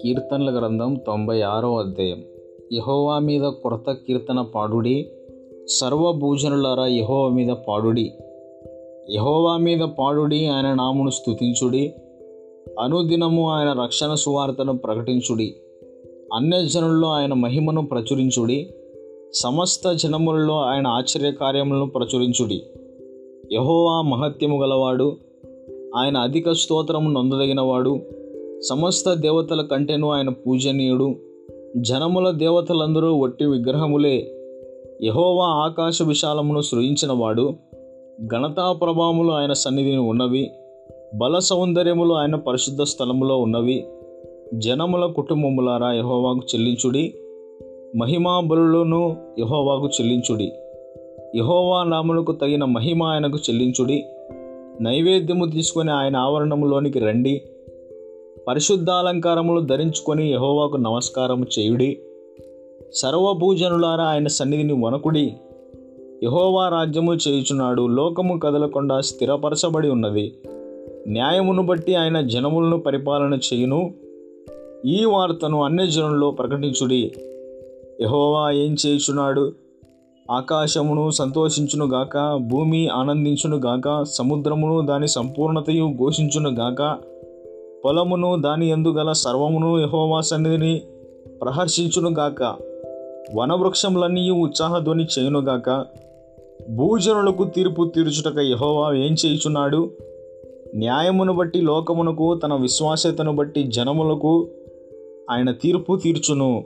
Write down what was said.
కీర్తనల గ్రంథం తొంభై ఆరో అధ్యాయం. యహోవా మీద కొరత కీర్తన పాడుడి సర్వభూజనులారా యహోవా మీద పాడుడి. యహోవా మీద పాడుడి ఆయన నామును స్తుతించుడి. అనుదినము ఆయన రక్షణ సువార్తను ప్రకటించుడి. అన్యజనుల్లో ఆయన మహిమను ప్రచురించుడి. సమస్త జనములలో ఆయన ఆశ్చర్యకార్యములను ప్రచురించుడి. యహోవా మహత్యము గలవాడు ఆయన అధిక స్తోత్రము నొందదగినవాడు. సమస్త దేవతల కంటేను ఆయన పూజనీయుడు. జనముల దేవతలందరూ వట్టి విగ్రహములే. యహోవా ఆకాశ విశాలమును సృజించినవాడు. ఘనతా ప్రభావములు ఆయన సన్నిధిని ఉన్నవి. బల సౌందర్యములు ఆయన పరిశుద్ధ స్థలములో ఉన్నవి. జనముల కుటుంబములారా యహోవాకు చెల్లించుడి. మహిమా బలులను యహోవాకు చెల్లించుడి. యహోవా నామునకు తగిన మహిమ ఆయనకు చెల్లించుడి. నైవేద్యము తీసుకొని ఆయన ఆవరణములోనికి రండి. పరిశుద్ధాలంకారములు ధరించుకొని యహోవాకు నమస్కారము చేయుడి. సర్వభూజనులారా ఆయన సన్నిధిని వనకుడి యహోవా రాజ్యము చేయుచున్నాడు లోకము కదలకుండా స్థిరపరచబడి ఉన్నది. న్యాయమును బట్టి ఆయన జనములను పరిపాలన చేయును. ఈ వార్తను అన్ని జనుల్లో ప్రకటించుడి. యహోవా ఏం చేయుచున్నాడు? ఆకాశమును సంతోషించునుగాక భూమి ఆనందించునుగాక సముద్రమును దాని సంపూర్ణతయు ఘోషించునుగాక పొలమును దాని ఎందుగల సర్వమును యహోవా సన్నిధిని ప్రహర్షించునుగాక వనవృక్షములన్నీ ఉత్సాహధ్వని చేయునుగాక భూజనులకు తీర్పు తీర్చుటక యహోవా ఏం చేయుచున్నాడు? న్యాయమును బట్టి లోకమునకు తన విశ్వాసతను బట్టి జనములకు ఆయన తీర్పు తీర్చును.